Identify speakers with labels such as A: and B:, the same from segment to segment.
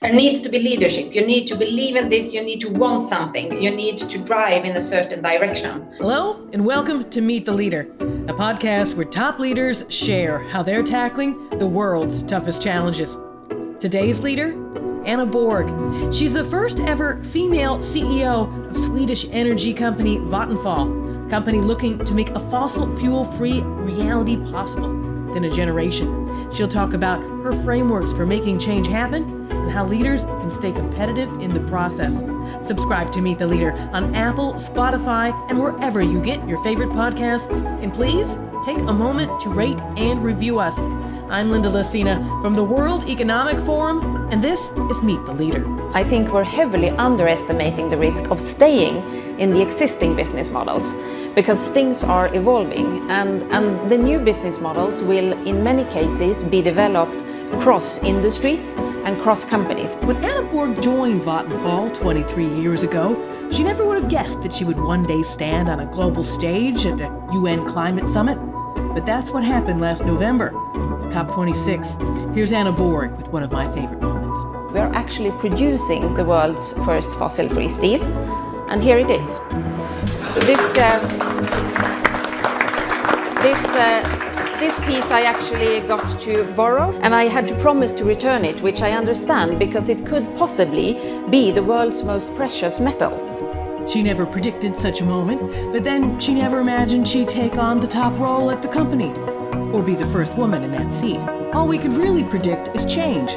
A: There needs to be leadership. You need to believe in this. You need to want something. You need to drive in a certain direction.
B: Hello, and welcome to Meet the Leader, a podcast where top leaders share how they're tackling the world's toughest challenges. Today's leader, Anna Borg. She's the first ever female CEO of Swedish energy company Vattenfall, company looking to make a fossil fuel free reality possible within a generation. She'll talk about her frameworks for making change happen and how leaders can stay competitive in the process. Subscribe to Meet the Leader on Apple, Spotify, and wherever you get your favorite podcasts. And please take a moment to rate and review us. I'm Linda Lacina from the World Economic Forum, and this is Meet the Leader.
C: I think we're heavily underestimating the risk of staying in the existing business models because things are evolving and, and the new business models will in many cases be developed cross industries and cross companies.
B: When Anna Borg joined Vattenfall 23 years ago, she never would have guessed that she would one day stand on a global stage at a UN climate summit. But that's what happened last November, COP26. Here's Anna Borg with one of my favorite moments.
C: We're actually producing the world's first fossil free steel, and here it is. This, uh, this uh, this piece I actually got to borrow and I had to promise to return it, which I understand because it could possibly be the world's most precious metal.
B: She never predicted such a moment, but then she never imagined she'd take on the top role at the company or be the first woman in that seat. All we could really predict is change.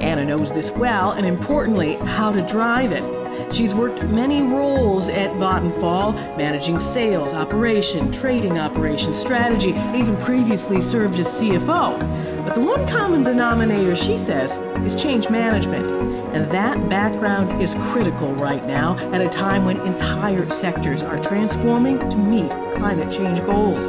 B: Anna knows this well, and importantly, how to drive it. She's worked many roles at Vattenfall, managing sales, operation, trading operation, strategy, and even previously served as CFO. But the one common denominator, she says, is change management. And that background is critical right now at a time when entire sectors are transforming to meet climate change goals.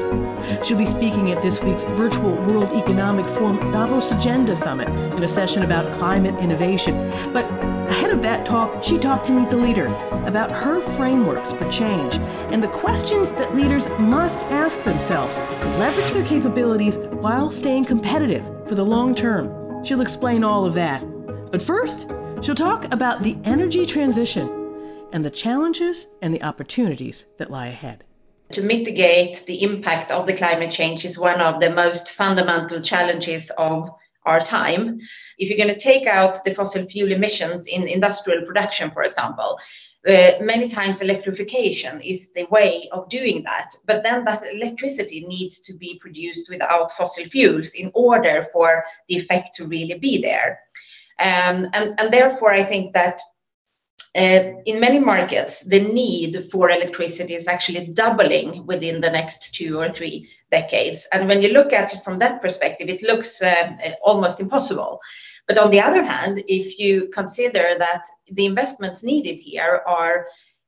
B: She'll be speaking at this week's virtual World Economic Forum Davos Agenda Summit in a session about climate innovation. But Ahead of that talk, she talked to Meet the Leader about her frameworks for change and the questions that leaders must ask themselves to leverage their capabilities while staying competitive for the long term. She'll explain all of that. But first, she'll talk about the energy transition and the challenges and the opportunities that lie ahead.
A: To mitigate the impact of the climate change is one of the most fundamental challenges of our time. If you're going to take out the fossil fuel emissions in industrial production, for example, uh, many times electrification is the way of doing that. But then that electricity needs to be produced without fossil fuels in order for the effect to really be there. Um, and, and therefore, I think that uh, in many markets, the need for electricity is actually doubling within the next two or three decades. And when you look at it from that perspective, it looks uh, almost impossible. But on the other hand, if you consider that the investments needed here are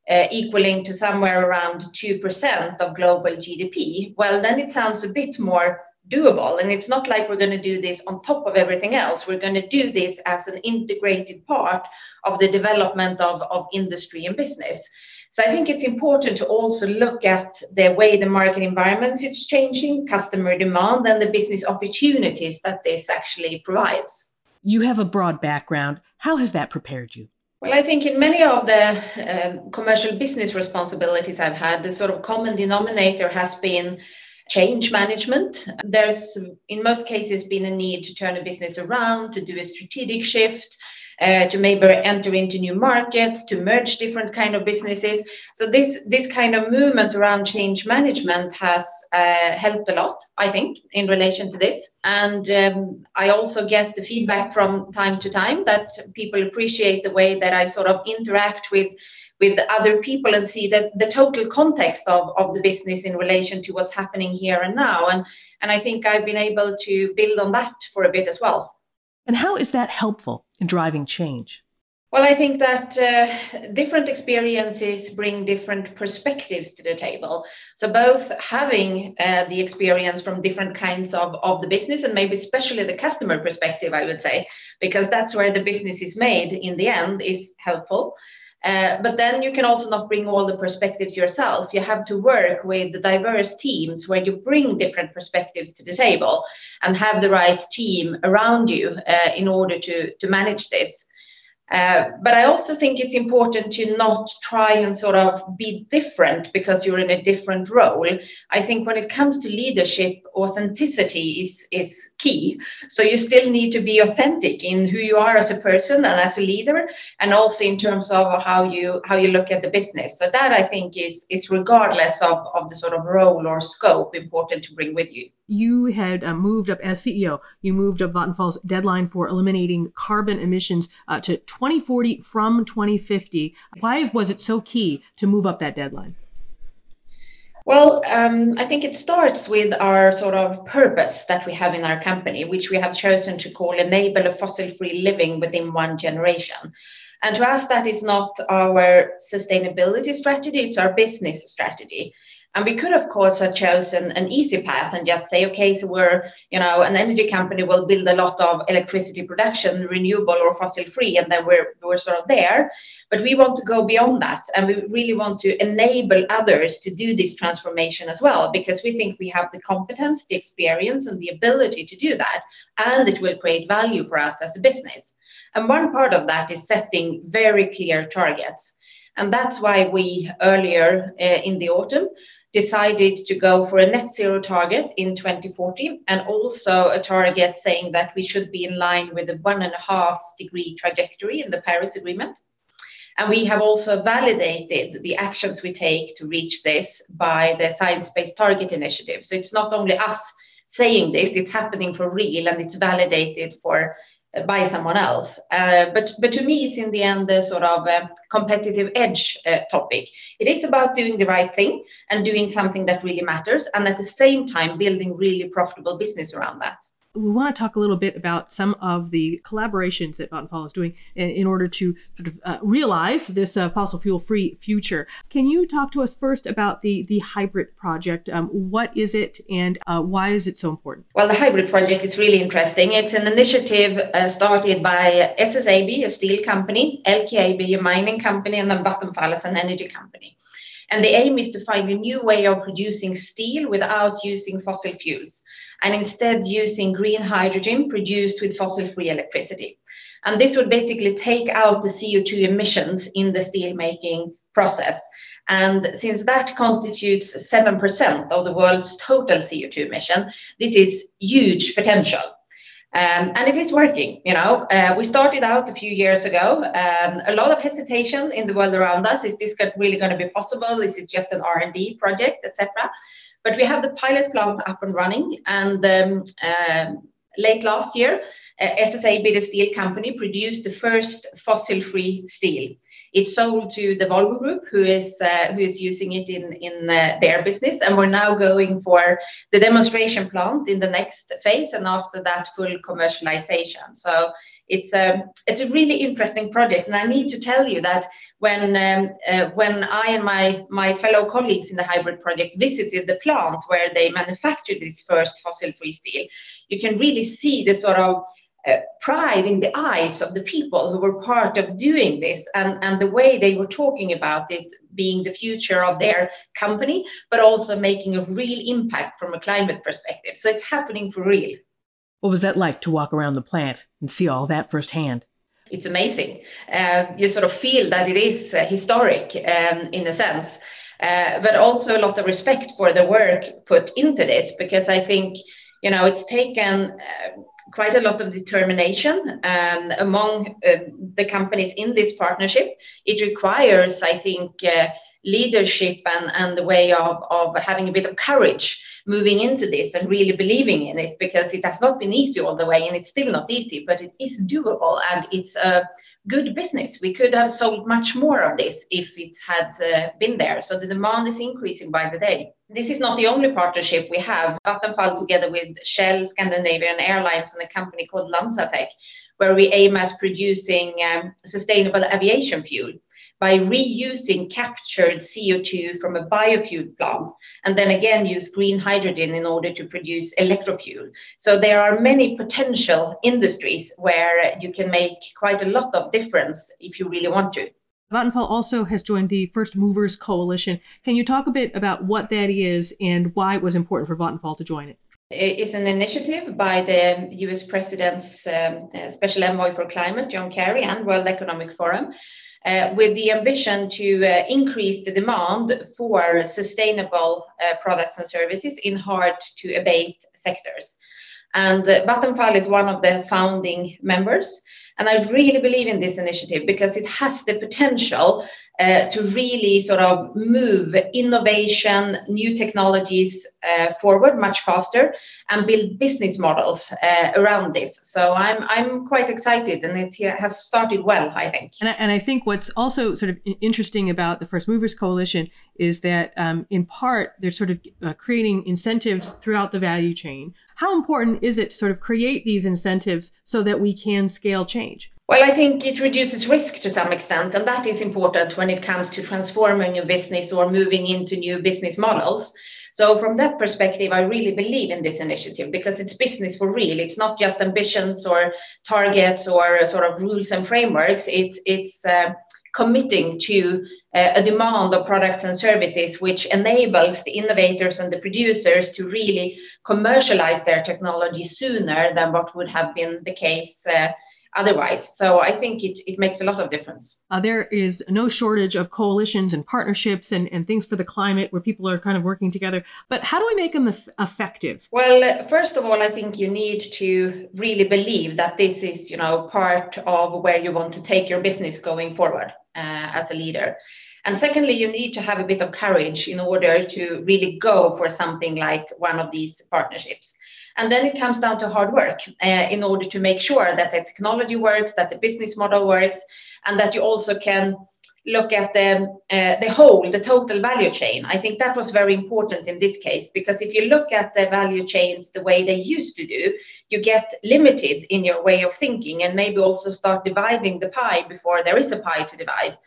A: uh, equaling to somewhere around 2% of global GDP, well, then it sounds a bit more doable. And it's not like we're going to do this on top of everything else. We're going to do this as an integrated part of the development of, of industry and business. So I think it's important to also look at the way the market environment is changing, customer demand, and the business opportunities that this actually provides.
B: You have a broad background. How has that prepared you?
A: Well, I think in many of the um, commercial business responsibilities I've had, the sort of common denominator has been change management. There's, in most cases, been a need to turn a business around, to do a strategic shift, uh, to maybe enter into new markets, to merge different kind of businesses. So this this kind of movement around change management has uh, helped a lot, I think, in relation to this. And um, I also get the feedback from time to time that people appreciate the way that I sort of interact with with other people and see that the total context of, of the business in relation to what's happening here and now. And, and I think I've been able to build on that for a bit as well.
B: And how is that helpful in driving change?
A: Well, I think that uh, different experiences bring different perspectives to the table. So, both having uh, the experience from different kinds of, of the business and maybe especially the customer perspective, I would say, because that's where the business is made in the end, is helpful. Uh, but then you can also not bring all the perspectives yourself. You have to work with the diverse teams where you bring different perspectives to the table and have the right team around you uh, in order to, to manage this. Uh, but I also think it's important to not try and sort of be different because you're in a different role. I think when it comes to leadership, authenticity is, is key. So you still need to be authentic in who you are as a person and as a leader, and also in terms of how you how you look at the business. So that I think is is regardless of, of the sort of role or scope important to bring with you
B: you had uh, moved up as CEO. You moved up Vattenfall's deadline for eliminating carbon emissions uh, to 2040 from 2050. Why was it so key to move up that deadline?
A: Well, um, I think it starts with our sort of purpose that we have in our company, which we have chosen to call Enable a Fossil Free Living Within One Generation. And to us, that is not our sustainability strategy, it's our business strategy. And we could, of course, have chosen an easy path and just say, okay, so we're, you know, an energy company will build a lot of electricity production, renewable or fossil free, and then we're, we're sort of there. But we want to go beyond that. And we really want to enable others to do this transformation as well, because we think we have the competence, the experience, and the ability to do that. And it will create value for us as a business. And one part of that is setting very clear targets. And that's why we earlier uh, in the autumn decided to go for a net zero target in 2040 and also a target saying that we should be in line with the one and a half degree trajectory in the Paris Agreement. And we have also validated the actions we take to reach this by the Science Based Target Initiative. So it's not only us saying this, it's happening for real and it's validated for by someone else. Uh, but but to me, it's in the end the sort of uh, competitive edge uh, topic. It is about doing the right thing and doing something that really matters, and at the same time building really profitable business around that
B: we want to talk a little bit about some of the collaborations that Vattenfall is doing in, in order to sort of uh, realize this uh, fossil fuel free future. Can you talk to us first about the, the HYBRIT project? Um, what is it and uh, why is it so important?
A: Well, the HYBRIT project is really interesting. It's an initiative uh, started by SSAB, a steel company, LKAB, a mining company, and then Vattenfall as an energy company. And the aim is to find a new way of producing steel without using fossil fuels and instead using green hydrogen produced with fossil free electricity. And this would basically take out the CO2 emissions in the steelmaking process. And since that constitutes 7% of the world's total CO2 emission, this is huge potential. Um, and it is working. You know, uh, we started out a few years ago. Um, a lot of hesitation in the world around us. Is this really going to be possible? Is it just an R and D project, etc.? But we have the pilot plant up and running, and um, uh, late last year, uh, SSAB, the steel company, produced the first fossil-free steel. It's sold to the Volvo Group, who is uh, who is using it in in uh, their business, and we're now going for the demonstration plant in the next phase, and after that, full commercialization. So it's a um, it's a really interesting project, and I need to tell you that when um, uh, when I and my my fellow colleagues in the HYBRIT project visited the plant where they manufactured this first fossil-free steel, you can really see the sort of uh, pride in the eyes of the people who were part of doing this and, and the way they were talking about it being the future of their company, but also making a real impact from a climate perspective. So it's happening for real.
B: What was that like to walk around the plant and see all that firsthand?
A: it's amazing. Uh, you sort of feel that it is uh, historic um, in a sense, uh, but also a lot of respect for the work put into this because I think you know it's taken uh, quite a lot of determination um, among uh, the companies in this partnership. It requires, I think, uh, leadership and, and the way of, of having a bit of courage moving into this and really believing in it because it has not been easy all the way and it's still not easy, but it is doable and it's a good business. We could have sold much more of this if it had uh, been there. So the demand is increasing by the day. This is not the only partnership we have. Vattenfall together with Shell, Scandinavian Airlines, and a company called LanzaTech, where we aim at producing um, sustainable aviation fuel by reusing captured CO2 from a biofuel plant and then again use green hydrogen in order to produce electrofuel. So there are many potential industries where you can make quite a lot of difference if you really want to.
B: Vattenfall also has joined the First Movers Coalition. Can you talk a bit about what that is and why it was important for Vattenfall to join it? it?
A: is an initiative by the US President's um, uh, Special Envoy for Climate, John Kerry, and World Economic Forum. Uh, with the ambition to uh, increase the demand for sustainable uh, products and services in hard to abate sectors. And Vattenfall is one of the founding members. And I really believe in this initiative because it has the potential uh, to really sort of move innovation, new technologies uh, forward much faster and build business models uh, around this. So I'm, I'm quite excited and it has started well, I think.
B: And I, and I think what's also sort of interesting about the First Movers Coalition is that um, in part they're sort of uh, creating incentives throughout the value chain how important is it to sort of create these incentives so that we can scale change?
A: Well, I think it reduces risk to some extent, and that is important when it comes to transforming a business or moving into new business models. So, from that perspective, I really believe in this initiative because it's business for real. It's not just ambitions or targets or sort of rules and frameworks. It's it's uh, committing to uh, a demand of products and services which enables the innovators and the producers to really commercialize their technology sooner than what would have been the case uh, otherwise. So I think it, it makes a lot of difference.
B: Uh, there is no shortage of coalitions and partnerships and, and things for the climate where people are kind of working together. But how do we make them effective?
A: Well, first of all, I think you need to really believe that this is, you know, part of where you want to take your business going forward uh, as a leader. And secondly, you need to have a bit of courage in order to really go for something like one of these partnerships. And then it comes down to hard work uh, in order to make sure that the technology works, that the business model works, and that you also can look at the, uh, the whole, the total value chain. I think that was very important in this case because if you look at the value chains the way they used to do, you get limited in your way of thinking and maybe also start dividing the pie before there is a pie to divide.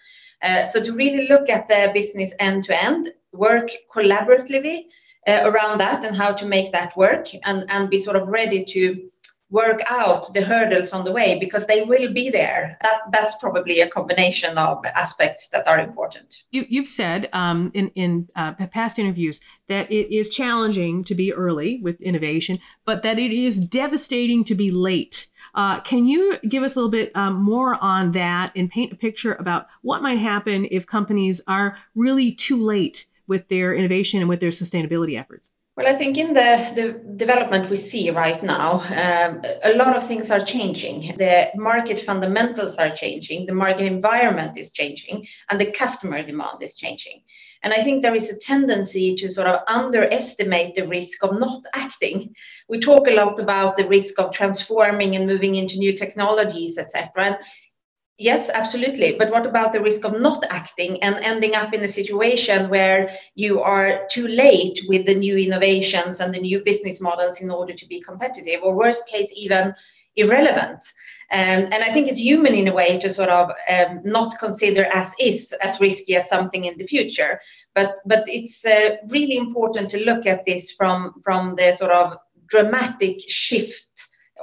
A: Uh, so to really look at the business end to end, work collaboratively uh, around that and how to make that work and, and be sort of ready to work out the hurdles on the way because they will be there. That that's probably a combination of aspects that are important.
B: You, have said um, in in uh, past interviews that it is challenging to be early with innovation, but that it is devastating to be late. Uh, can you give us a little bit um, more on that and paint a picture about what might happen if companies are really too late with their innovation and with their sustainability efforts?
A: Well, I think in the, the development we see right now, um, a lot of things are changing. The market fundamentals are changing, the market environment is changing, and the customer demand is changing. And I think there is a tendency to sort of underestimate the risk of not acting. We talk a lot about the risk of transforming and moving into new technologies, etc. Yes, absolutely. But what about the risk of not acting and ending up in a situation where you are too late with the new innovations and the new business models in order to be competitive, or worst case, even irrelevant? Um, and I think it's human in a way to sort of um, not consider as is as risky as something in the future. But but it's uh, really important to look at this from from the sort of dramatic shift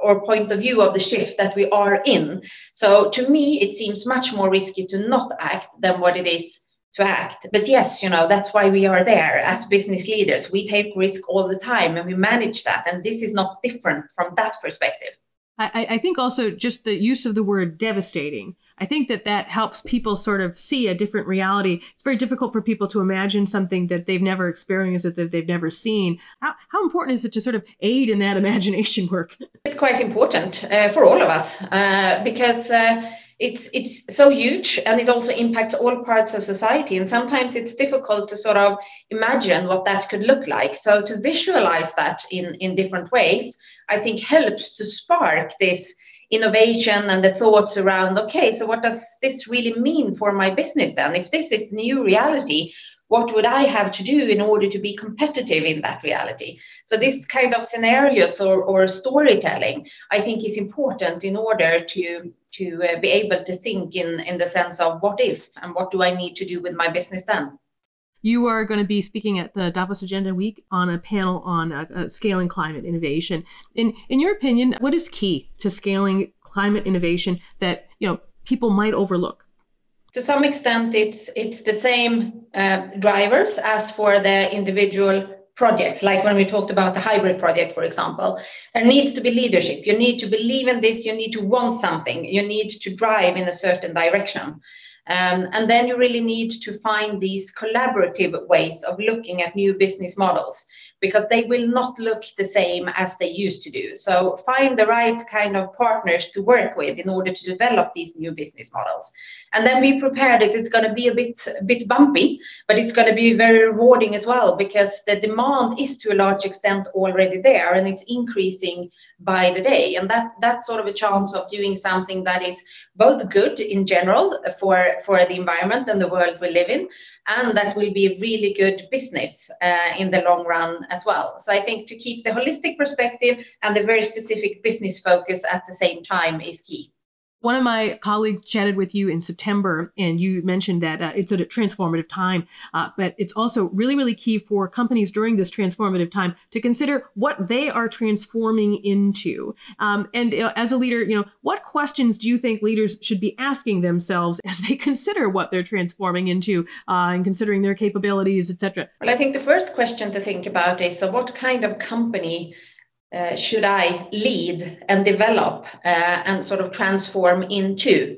A: or point of view of the shift that we are in. So to me, it seems much more risky to not act than what it is to act. But yes, you know, that's why we are there as business leaders. We take risk all the time and we manage that. And this is not different from that perspective.
B: I, I think also just the use of the word devastating. I think that that helps people sort of see a different reality. It's very difficult for people to imagine something that they've never experienced or that they've never seen. How, how important is it to sort of aid in that imagination work?
A: It's quite important uh, for all of us uh, because. Uh, it's it's so huge and it also impacts all parts of society. And sometimes it's difficult to sort of imagine what that could look like. So to visualize that in in different ways i think helps to spark this innovation and the thoughts around okay so what does this really mean for my business then? If this is new reality what would i have to do in order to be competitive in that reality so this kind of scenarios or, or storytelling i think is important in order to to uh, be able to think in in the sense of what if and what do i need to do with my business then
B: you are going to be speaking at the Davos Agenda Week on a panel on uh, uh, scaling climate innovation. In in your opinion, what is key to scaling climate innovation that you know people might overlook?
A: To some extent, it's it's the same uh, drivers as for the individual projects, like when we talked about the HYBRIT project, for example, there needs to be leadership. You need to believe in this, you need to want something, you need to drive in a certain direction. Um, and then you really need to find these collaborative ways of looking at new business models because they will not look the same as they used to do. So find the right kind of partners to work with in order to develop these new business models. And then be prepared that it's going to be a bit a bit bumpy, but it's going to be very rewarding as well because the demand is to a large extent already there and it's increasing by the day. And that that's sort of a chance of doing something that is both good in general for, for the environment and the world we live in, and that will be really good business uh, in the long run as well. So I think to keep the holistic perspective and the very specific business focus at the same time is key.
B: One of my colleagues chatted with you in September, and you mentioned that uh, it's a transformative time, uh, but it's also really, really key for companies during this transformative time to consider what they are transforming into. Um, and uh, as a leader, you know, what questions do you think leaders should be asking themselves as they consider what they're transforming into uh, and considering their capabilities, etc.?
A: Well, I think the first question to think about is so what kind of company uh, should I lead and develop uh, and sort of transform into?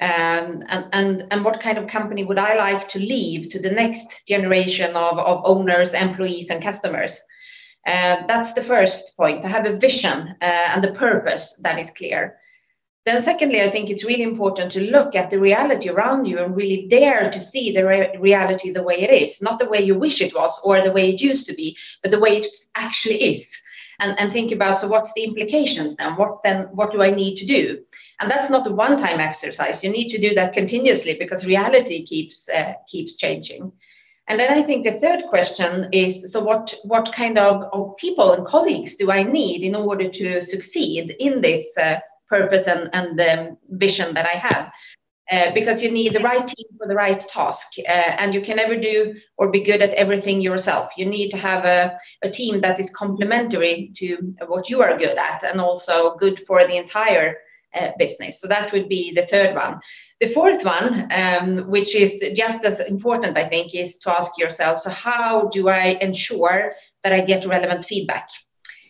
A: Um, and, and, and what kind of company would I like to leave to the next generation of, of owners, employees, and customers? Uh, that's the first point to have a vision uh, and the purpose that is clear. Then, secondly, I think it's really important to look at the reality around you and really dare to see the re- reality the way it is, not the way you wish it was or the way it used to be, but the way it actually is and, and think about so what's the implications then? What then what do i need to do? And that's not a one time exercise. You need to do that continuously because reality keeps uh, keeps changing. And then i think the third question is so what what kind of, of people and colleagues do i need in order to succeed in this uh, purpose and, and the vision that i have uh, because you need the right team for the right task. Uh, and you can never do or be good at everything yourself. You need to have a, a team that is complementary to what you are good at and also good for the entire uh, business. So that would be the third one. The fourth one, um, which is just as important, I think, is to ask yourself so, how do I ensure that I get relevant feedback?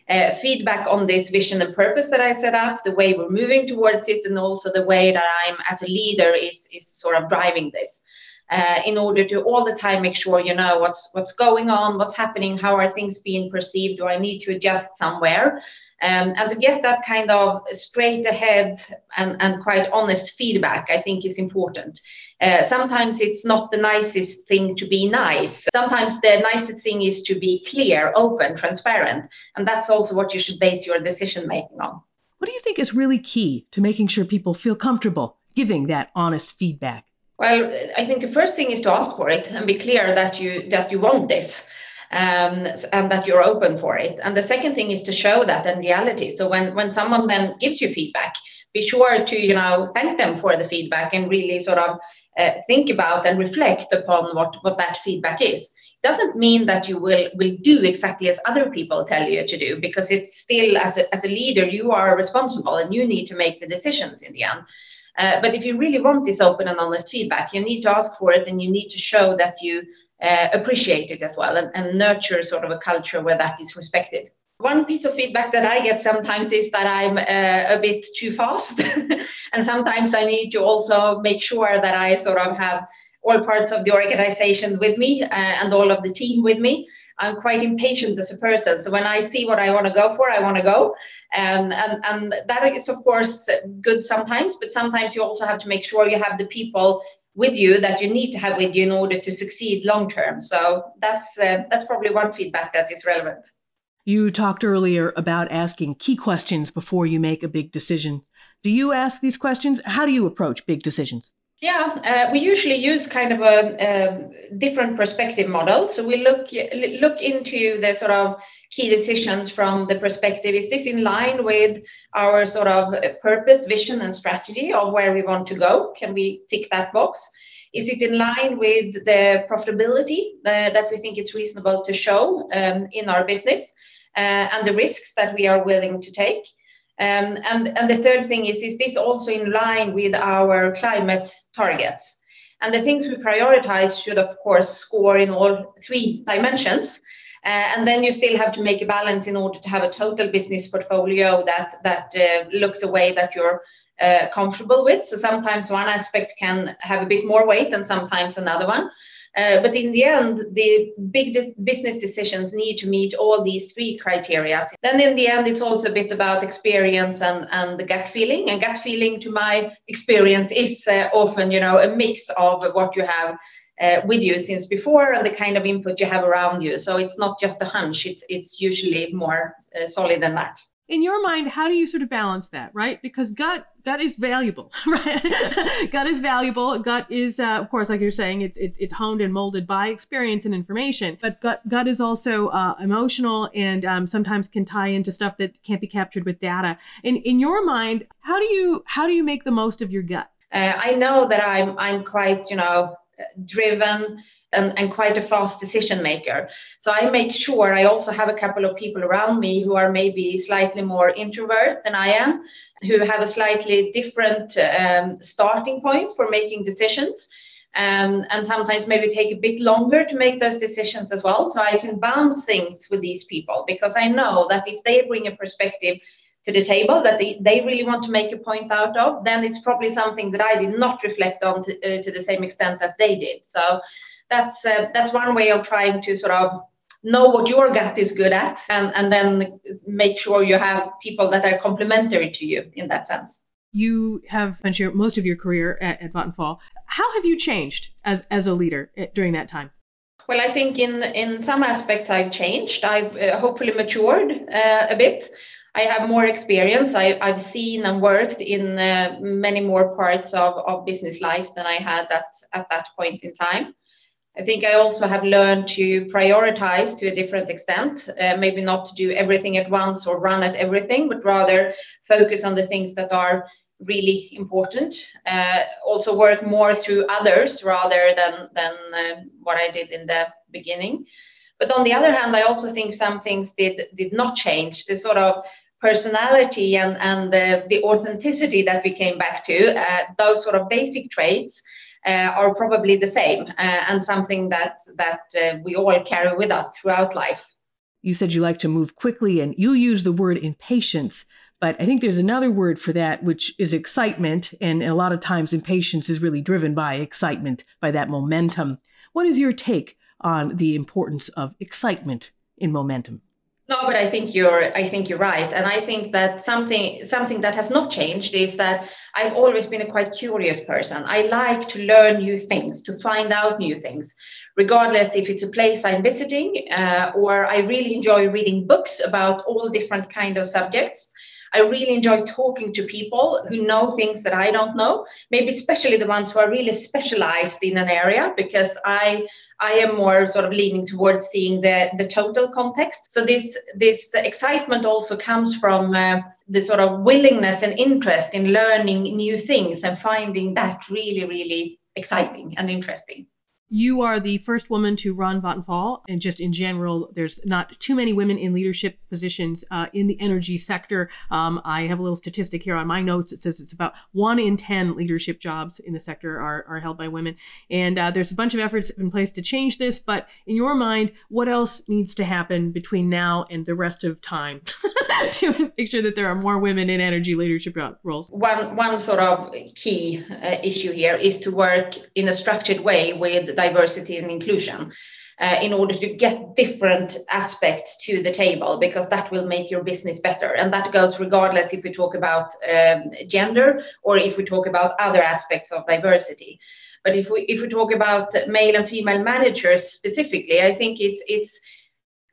A: Uh, feedback on this vision and purpose that I set up, the way we're moving towards it, and also the way that I'm as a leader is is sort of driving this. Uh, in order to all the time make sure you know what's what's going on, what's happening, how are things being perceived, do I need to adjust somewhere, um, and to get that kind of straight ahead and, and quite honest feedback, I think is important. Uh, sometimes it's not the nicest thing to be nice. Sometimes the nicest thing is to be clear, open, transparent. And that's also what you should base your decision making on.
B: What do you think is really key to making sure people feel comfortable giving that honest feedback?
A: Well, I think the first thing is to ask for it and be clear that you that you want this um, and that you're open for it. And the second thing is to show that in reality. So when when someone then gives you feedback, be sure to you know thank them for the feedback and really sort of uh, think about and reflect upon what what that feedback is It doesn't mean that you will will do exactly as other people tell you to do because it's still as a, as a leader you are responsible and you need to make the decisions in the end uh, but if you really want this open and honest feedback you need to ask for it and you need to show that you uh, appreciate it as well and, and nurture sort of a culture where that is respected one piece of feedback that I get sometimes is that I'm uh, a bit too fast. and sometimes I need to also make sure that I sort of have all parts of the organization with me uh, and all of the team with me. I'm quite impatient as a person. So when I see what I want to go for, I want to go. And, and, and that is, of course, good sometimes, but sometimes you also have to make sure you have the people with you that you need to have with you in order to succeed long term. So that's, uh, that's probably one feedback that is relevant.
B: You talked earlier about asking key questions before you make a big decision. Do you ask these questions? How do you approach big decisions?
A: Yeah, uh, we usually use kind of a, a, different perspective model. So we look look into the sort of key decisions from the perspective: is this in line with our sort of purpose, vision, and strategy of where we want to go? Can we tick that box? Is it in line with the profitability uh, that we think it's reasonable to show um, in our business? Uh, and the risks that we are willing to take. Um, and, the third thing is, is this also in line with our climate targets? And the things we prioritize should, of course, score in all three dimensions. and then you still have to make a balance in order to have a total business portfolio that that uh, looks a way that you're uh, comfortable with. So sometimes one aspect can have a bit more weight and sometimes another one. Uh, but in the end, the big dis- business decisions need to meet all these three criteria. Then in the end, it's also a bit about experience and, and the gut feeling. And gut feeling, to my experience, is uh, often, you know, a mix of what you have uh, with you since before and the kind of input you have around you. So it's not just a hunch; it's it's usually more uh, solid than that.
B: In your mind, how do you sort of balance that, right? Because gut gut is valuable, right? gut is valuable. Gut is, uh, of course, like you're saying, it's it's it's honed and molded by experience and information. But gut gut is also uh, emotional and um, sometimes can tie into stuff that can't be captured with data. In in your mind, how do you how do you make the most of your gut?
A: Uh, I know that I'm I'm quite you know driven and, and, quite a fast decision maker. So I make sure I also have a couple of people around me who are maybe slightly more introvert than I am, who have a slightly different um, starting point for making decisions. Um, and sometimes maybe take a bit longer to make those decisions as well. So I can bounce things with these people because I know that if they bring a perspective to the table that they, they really want to make a point out of, then it's probably something that I did not reflect on to, uh, to the same extent as they did. So that's uh, that's one way of trying to sort of know what your gut is good at, and and then make sure you have people that are complementary to you in that sense.
B: You have spent your, most of your career at, at Vattenfall. How have you changed as as a leader eh, during that time?
A: Well, I think in in some aspects I've changed. I've uh, hopefully matured uh, a bit. I have more experience. I, have seen and worked in uh, many more parts of, of business life than I had at, at that point in time. I think I also have learned to prioritize to a different extent, uh, maybe not to do everything at once or run at everything, but rather focus on the things that are really important. Uh, also work more through others rather than, than uh, what I did in the beginning. But on the other hand, I also think some things did, did not change. The sort of personality and, and the, the authenticity that we came back to, uh, those sort of basic traits are probably the same uh, and something that, that uh, we all carry with us throughout life.
B: You said you like to move quickly and you use the word impatience. But I think there's another word for that, which is excitement. And a lot of times, impatience is really driven by excitement, by that momentum. What is your take on the importance of excitement in momentum?
A: No, but I think you're I think you're right. And I think that something something that has not changed is that I've always been a quite curious person. I like to learn new things, to find out new things, regardless if it's a place I'm visiting uh, or I really enjoy reading books about all different kind of subjects. I really enjoy talking to people who know things that I don't know, maybe especially the ones who are really specialized in an area, because I I am more sort of leaning towards seeing the, the total context. So this this excitement also comes from uh, the sort of willingness and interest in learning new things and finding that really really exciting and interesting.
B: You are the first woman to run Vattenfall, and just in general, there's not too many women in leadership positions uh, in the energy sector. Um, I have a little statistic here on my notes. It says it's about one in 10 leadership jobs in the sector are, are held by women. And uh, there's a bunch of efforts in place to change this. But in your mind, what else needs to happen between now and the rest of time to make sure that there are more women in energy leadership roles?
A: One, one sort of key uh, issue here is to work in a structured way with diversity and inclusion uh, in order to get different aspects to the table because that will make your business better. And that goes regardless if we talk about um, gender or if we talk about other aspects of diversity. But if we if we talk about male and female managers specifically i think it's it's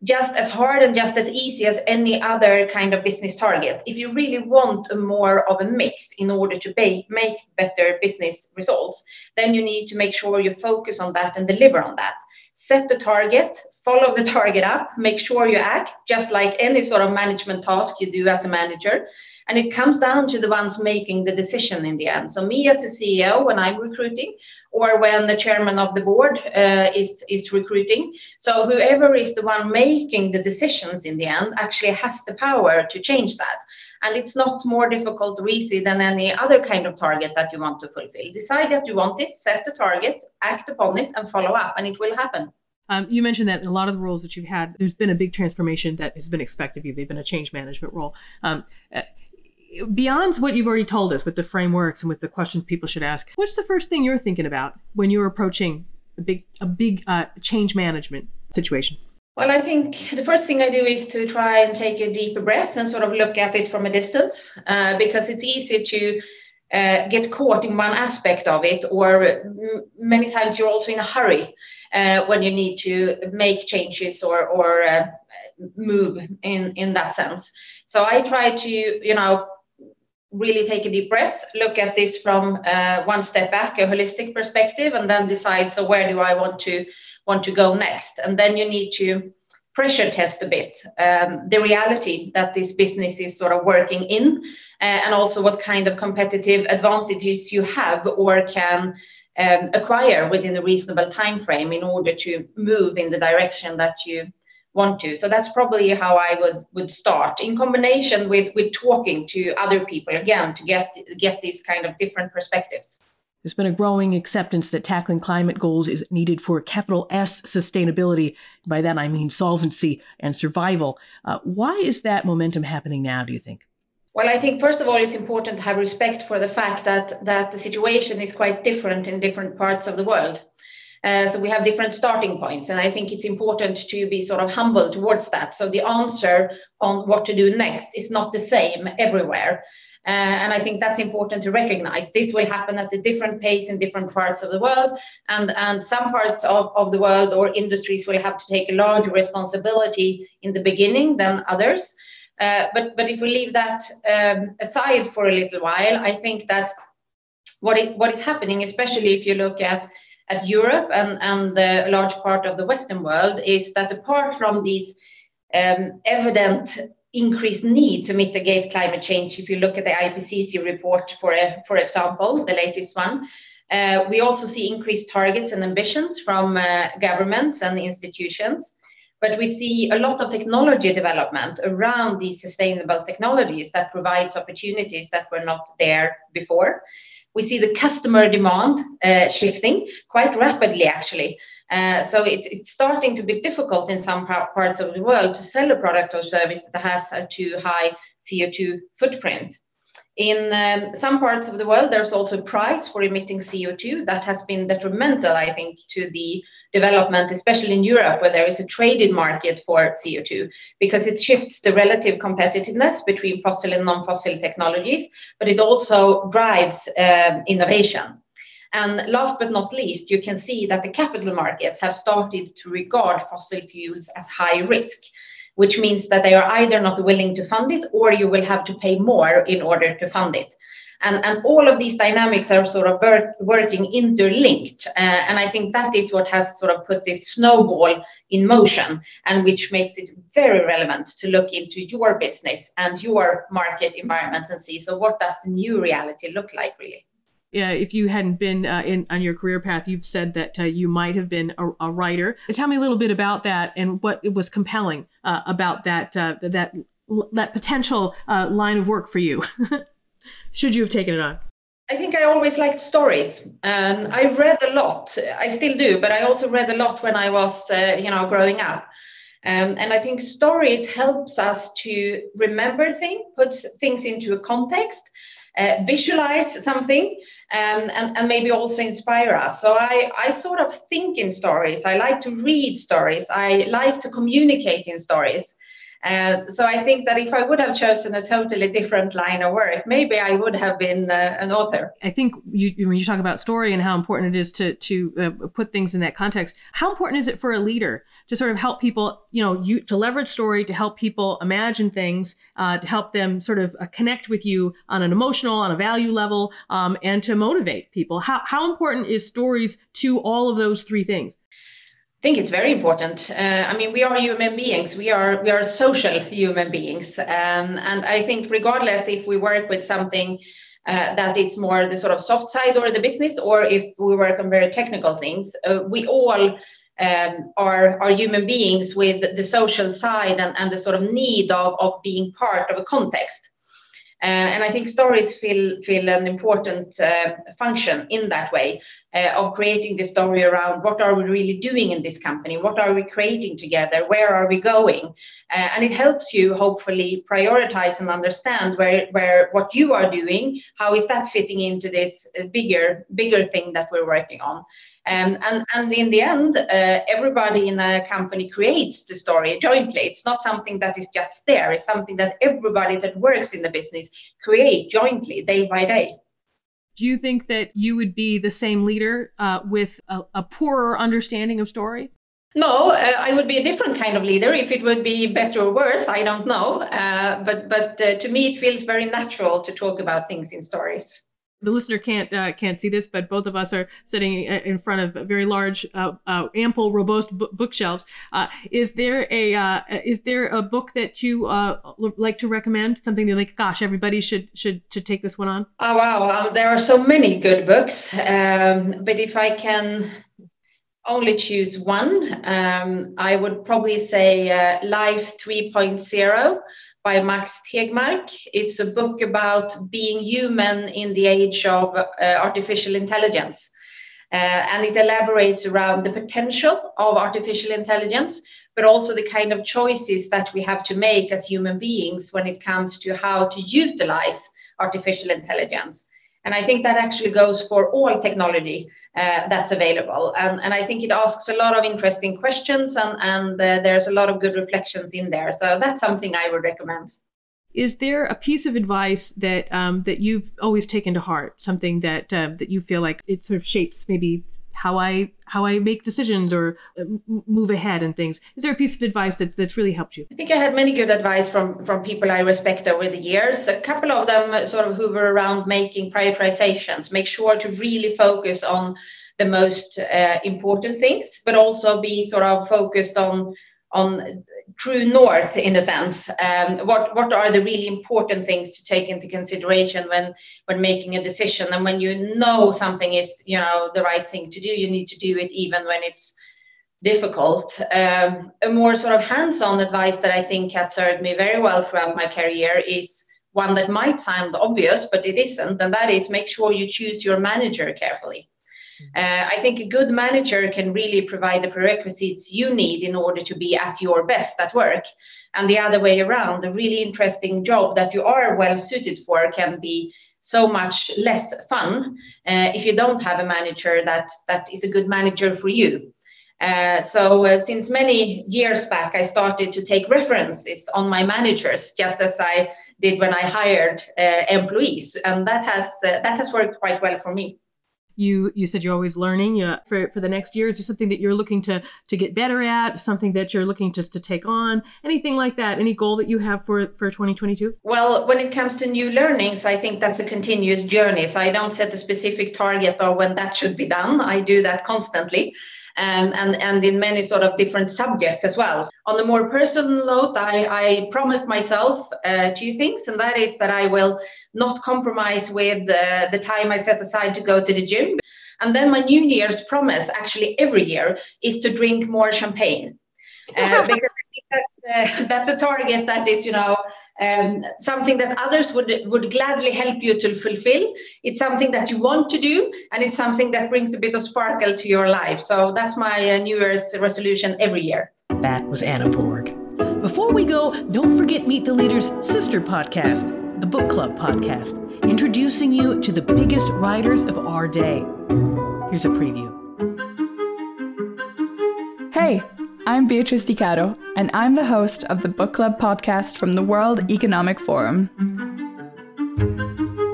A: just as hard and just as easy as any other kind of business target. If you really want a more of a mix in order to make better business results, then you need to make sure you focus on that and deliver on that. Set the target, follow the target up, make sure you act just like any sort of management task you do as a manager. And it comes down to the ones making the decision in the end. So, me as a CEO, when I'm recruiting, or when the chairman of the board uh, is, is recruiting. So, whoever is the one making the decisions in the end actually has the power to change that. And it's not more difficult or easy than any other kind of target that you want to fulfill. Decide that you want it, set the target, act upon it, and follow up, and it will happen.
B: Um, you mentioned that in a lot of the roles that you've had, there's been a big transformation that has been expected of you. They've been a change management role. Um, uh, beyond what you've already told us with the frameworks and with the questions people should ask, what's the first thing you're thinking about when you're approaching a big a big uh, change management situation?
A: Well, I think the first thing I do is to try and take a deeper breath and sort of look at it from a distance, uh, because it's easy to uh, get caught in one aspect of it, or m- many times you're also in a hurry uh, when you need to make changes or or uh, move in in that sense. So I try to you know really take a deep breath, look at this from uh, one step back, a holistic perspective, and then decide so where do I want to want to go next, and then you need to pressure test a bit um, the reality that this business is sort of working in uh, and also what kind of competitive advantages you have or can um, acquire within a reasonable time frame in order to move in the direction that you want to so that's probably how i would would start in combination with with talking to other people again to get get these kind of different perspectives
B: there's been a growing acceptance that tackling climate goals is needed for capital S sustainability. By that I mean solvency and survival. Uh, why is that momentum happening now, do you think?
A: Well, I think first of all, it's important to have respect for the fact that, that the situation is quite different in different parts of the world. Uh, so we have different starting points, and I think it's important to be sort of humble towards that. So the answer on what to do next is not the same everywhere. Uh, and I think that's important to recognize. This will happen at a different pace in different parts of the world. And, and some parts of, of the world or industries will have to take a larger responsibility in the beginning than others. Uh, but, but if we leave that um, aside for a little while, I think that what, it, what is happening, especially if you look at, at Europe and, and the large part of the Western world, is that apart from these um, evident increased need to mitigate climate change. If you look at the IPCC report, for, for example, the latest one, uh, we also see increased targets and ambitions from uh, governments and institutions. But we see a lot of technology development around these sustainable technologies that provides opportunities that were not there before. We see the customer demand uh, shifting quite rapidly, actually, uh, so it, it's starting to be difficult in some parts of the world to sell a product or service that has a too high CO2 footprint. In um, some parts of the world, there's also a price for emitting CO2 that has been detrimental, I think, to the development, especially in Europe, where there is a traded market for CO2, because it shifts the relative competitiveness between fossil and non fossil technologies, but it also drives uh, innovation. And last but not least, you can see that the capital markets have started to regard fossil fuels as high risk, which means that they are either not willing to fund it or you will have to pay more in order to fund it. And, and all of these dynamics are sort of work, working interlinked. Uh, and I think that is what has sort of put this snowball in motion and which makes it very relevant to look into your business and your market environment and see so what does the new reality look like really?
B: uh, if you hadn't been uh, in on your career path, you've said that uh, you might have been a, a, writer. Tell me a little bit about that and what was compelling uh, about that uh, that that potential uh, line of work for you. Should you have taken it on?
A: I think I always liked stories, and I read a lot. I still do, but I also read a lot when I was, you know, growing up. Um, and I think stories helps us to remember things, put things into a context, uh, visualize something um, and, and maybe also inspire us. So I, I sort of think in stories. I like to read stories. I like to communicate in stories. Uh, so I think that if I would have chosen a totally different line of work, maybe I would have been uh, an author.
B: I think you, when you talk about story and how important it is to to uh, put things in that context, how important is it for a leader to sort of help people, you know, you to leverage story to help people imagine things, uh, to help them sort of uh, connect with you on an emotional, on a value level, um, and to motivate people. How how important is stories to all of those three things?
A: I think it's very important. Uh, I mean, we are human beings. We are we are social human beings, um, and I think regardless if we work with something uh, that is more the sort of soft side or the business, or if we work on very technical things, uh, we all um, are are human beings with the social side and, and the sort of need of of being part of a context. Uh, and I think stories fill, fill an important uh, function in that way uh, of creating the story around what are we really doing in this company? What are we creating together? Where are we going? And it helps you hopefully prioritize and understand where, where what you are doing, how is that fitting into this bigger, bigger thing that we're working on? Um, and, and in the end, uh, everybody in a company creates the story jointly. It's not something that is just there. It's something that everybody that works in the business create jointly, day by day.
B: Do you think that you would be the same leader uh, with a, a, poorer understanding of story?
A: No, uh, I would be a different kind of leader. If it would be better or worse, I don't know. Uh, but but uh, to me, it feels very natural to talk about things in stories
B: the listener can't uh, can't see this, but both of us are sitting in front of very large, uh, uh, ample, robust bookshelves. Uh, is there a uh, is there a book that you uh, like to recommend? Something you're like, gosh, everybody should should should take this one on.
A: Oh wow, there are so many good books. Um, but if I can only choose one, um, I would probably say Life 3.0 by Max Tegmark. It's a book about being human in the age of uh, artificial intelligence. Uh, and it elaborates around the potential of artificial intelligence, but also the kind of choices that we have to make as human beings when it comes to how to utilize artificial intelligence. And I think that actually goes for all technology uh, that's available. And, and I think it asks a lot of interesting questions and, and uh, there's a lot of good reflections in there. So that's something I would recommend.
B: Is there a piece of advice that um, that you've always taken to heart, something that uh, that you feel like it sort of shapes maybe how I how I make decisions or uh, move ahead and things. Is there a piece of advice that's that's really helped you?
A: I think I had many good advice from from people I respect over the years. A couple of them sort of hover around making prioritizations. Make sure to really focus on the most uh, important things, but also be sort of focused on on true north in a sense. Um, what what are the really important things to take into consideration when when making a decision? And when you know something is you know the right thing to do you need to do it even when it's difficult. Um, a more sort of hands-on advice that i think has served me very well throughout my career is one that might sound obvious but it isn't and that is make sure you choose your manager carefully uh, I think a good manager can really provide the prerequisites you need in order to be at your best at work. And the other way around, a really interesting job that you are well suited for can be so much less fun uh, if you don't have a manager that, that is a good manager for you. Uh, so uh, since many years back, I started to take references on my managers, just as I did when I hired uh, employees, and that has uh, that has worked quite well for me
B: you you said you're always learning uh, for for the next year. Is there something that you're looking to to get better at? Something that you're looking just to take on? Anything like that? Any goal that you have for for 2022
A: well when it comes to new learnings i think that's a continuous journey. So i don't set a specific target or when that should be done. I do that constantly and, and, and in many sort of different subjects as well. On a more personal note, I, I promised myself uh, two things, and that is that I will not compromise with uh, the time I set aside to go to the gym. And then my New Year's promise, actually every year, is to drink more champagne. Uh, because I think that's, uh, that's a target that is, you know, um, something that others would would gladly help you to fulfill. It's something that you want to do, and it's something that brings a bit of sparkle to your life. So that's my uh, New Year's resolution every year.
B: That was Anna Borg. Before we go, don't forget Meet the Leaders' sister podcast, the Book Club podcast, introducing you to the biggest writers of our day. Here's a preview.
D: Hey. I'm Beatrice Di Caro, and I'm the host of the Book Club podcast from the World Economic Forum.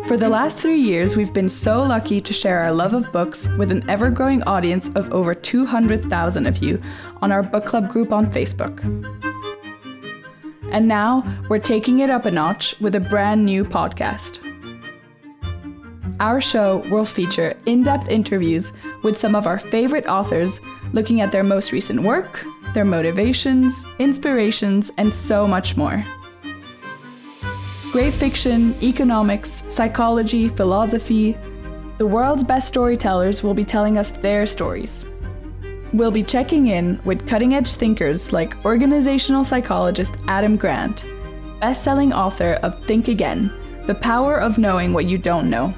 D: For the last three years, we've been so lucky to share our love of books with an ever growing audience of over 200,000 of you on our book club group on Facebook. And now we're taking it up a notch with a brand new podcast. Our show will feature in depth interviews with some of our favorite authors looking at their most recent work, their motivations, inspirations, and so much more. Great fiction, economics, psychology, philosophy, the world's best storytellers will be telling us their stories. We'll be checking in with cutting edge thinkers like organizational psychologist Adam Grant, best selling author of Think Again The power of knowing what you don't know.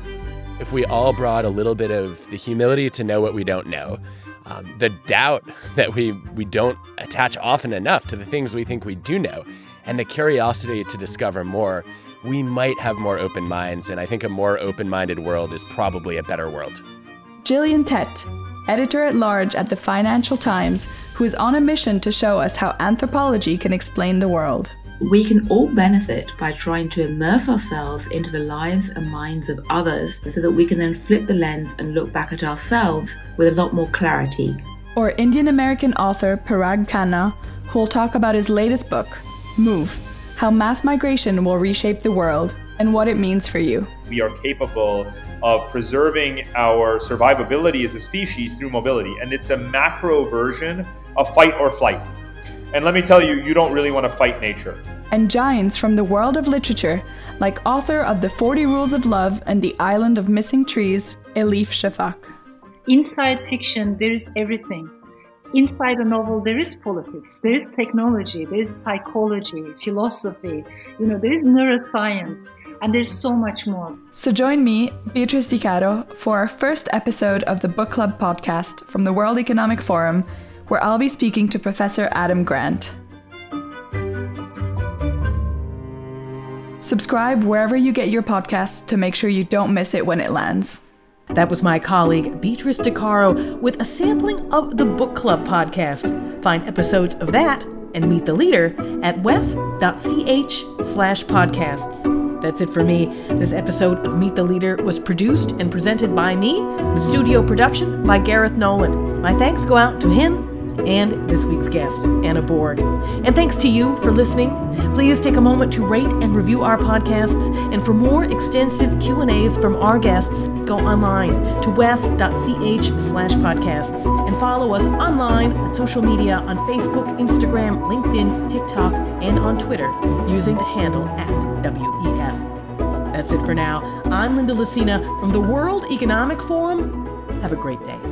E: If we all brought a little bit of the humility to know what we don't know, um, the doubt that we, we don't attach often enough to the things we think we do know, and the curiosity to discover more, we might have more open minds. And I think a more open minded world is probably a better world.
D: Gillian Tett, editor at large at the Financial Times, who is on a mission to show us how anthropology can explain the world.
F: We can all benefit by trying to immerse ourselves into the lives and minds of others so that we can then flip the lens and look back at ourselves with a lot more clarity.
D: Or Indian American author Parag Khanna, who will talk about his latest book, Move How Mass Migration Will Reshape the World and what it means for you.
G: We are capable of preserving our survivability as a species through mobility, and it's a macro version of fight or flight. And let me tell you, you don't really want to fight nature.
D: And giants from the world of literature, like author of The 40 Rules of Love and The Island of Missing Trees, Elif Shafak.
H: Inside fiction, there is everything. Inside a novel, there is politics, there is technology, there is psychology, philosophy, you know, there is neuroscience, and there's so much more.
D: So join me, Beatrice Di Caro, for our first episode of the Book Club podcast from the World Economic Forum where I'll be speaking to Professor Adam Grant. Subscribe wherever you get your podcasts to make sure you don't miss it when it lands.
B: That was my colleague Beatrice Di Caro with a sampling of the Book Club podcast. Find episodes of that and meet the leader at wef.ch slash podcasts. That's it for me. This episode of Meet the Leader was produced and presented by me, with studio production by Gareth Nolan. My thanks go out to him and this week's guest, Anna Borg. And thanks to you for listening. Please take a moment to rate and review our podcasts. And for more extensive Q&As from our guests, go online to wef.ch slash podcasts and follow us online on social media on Facebook, Instagram, LinkedIn, TikTok, and on Twitter using the handle at WEF. That's it for now. I'm Linda Lacina from the World Economic Forum. Have a great day.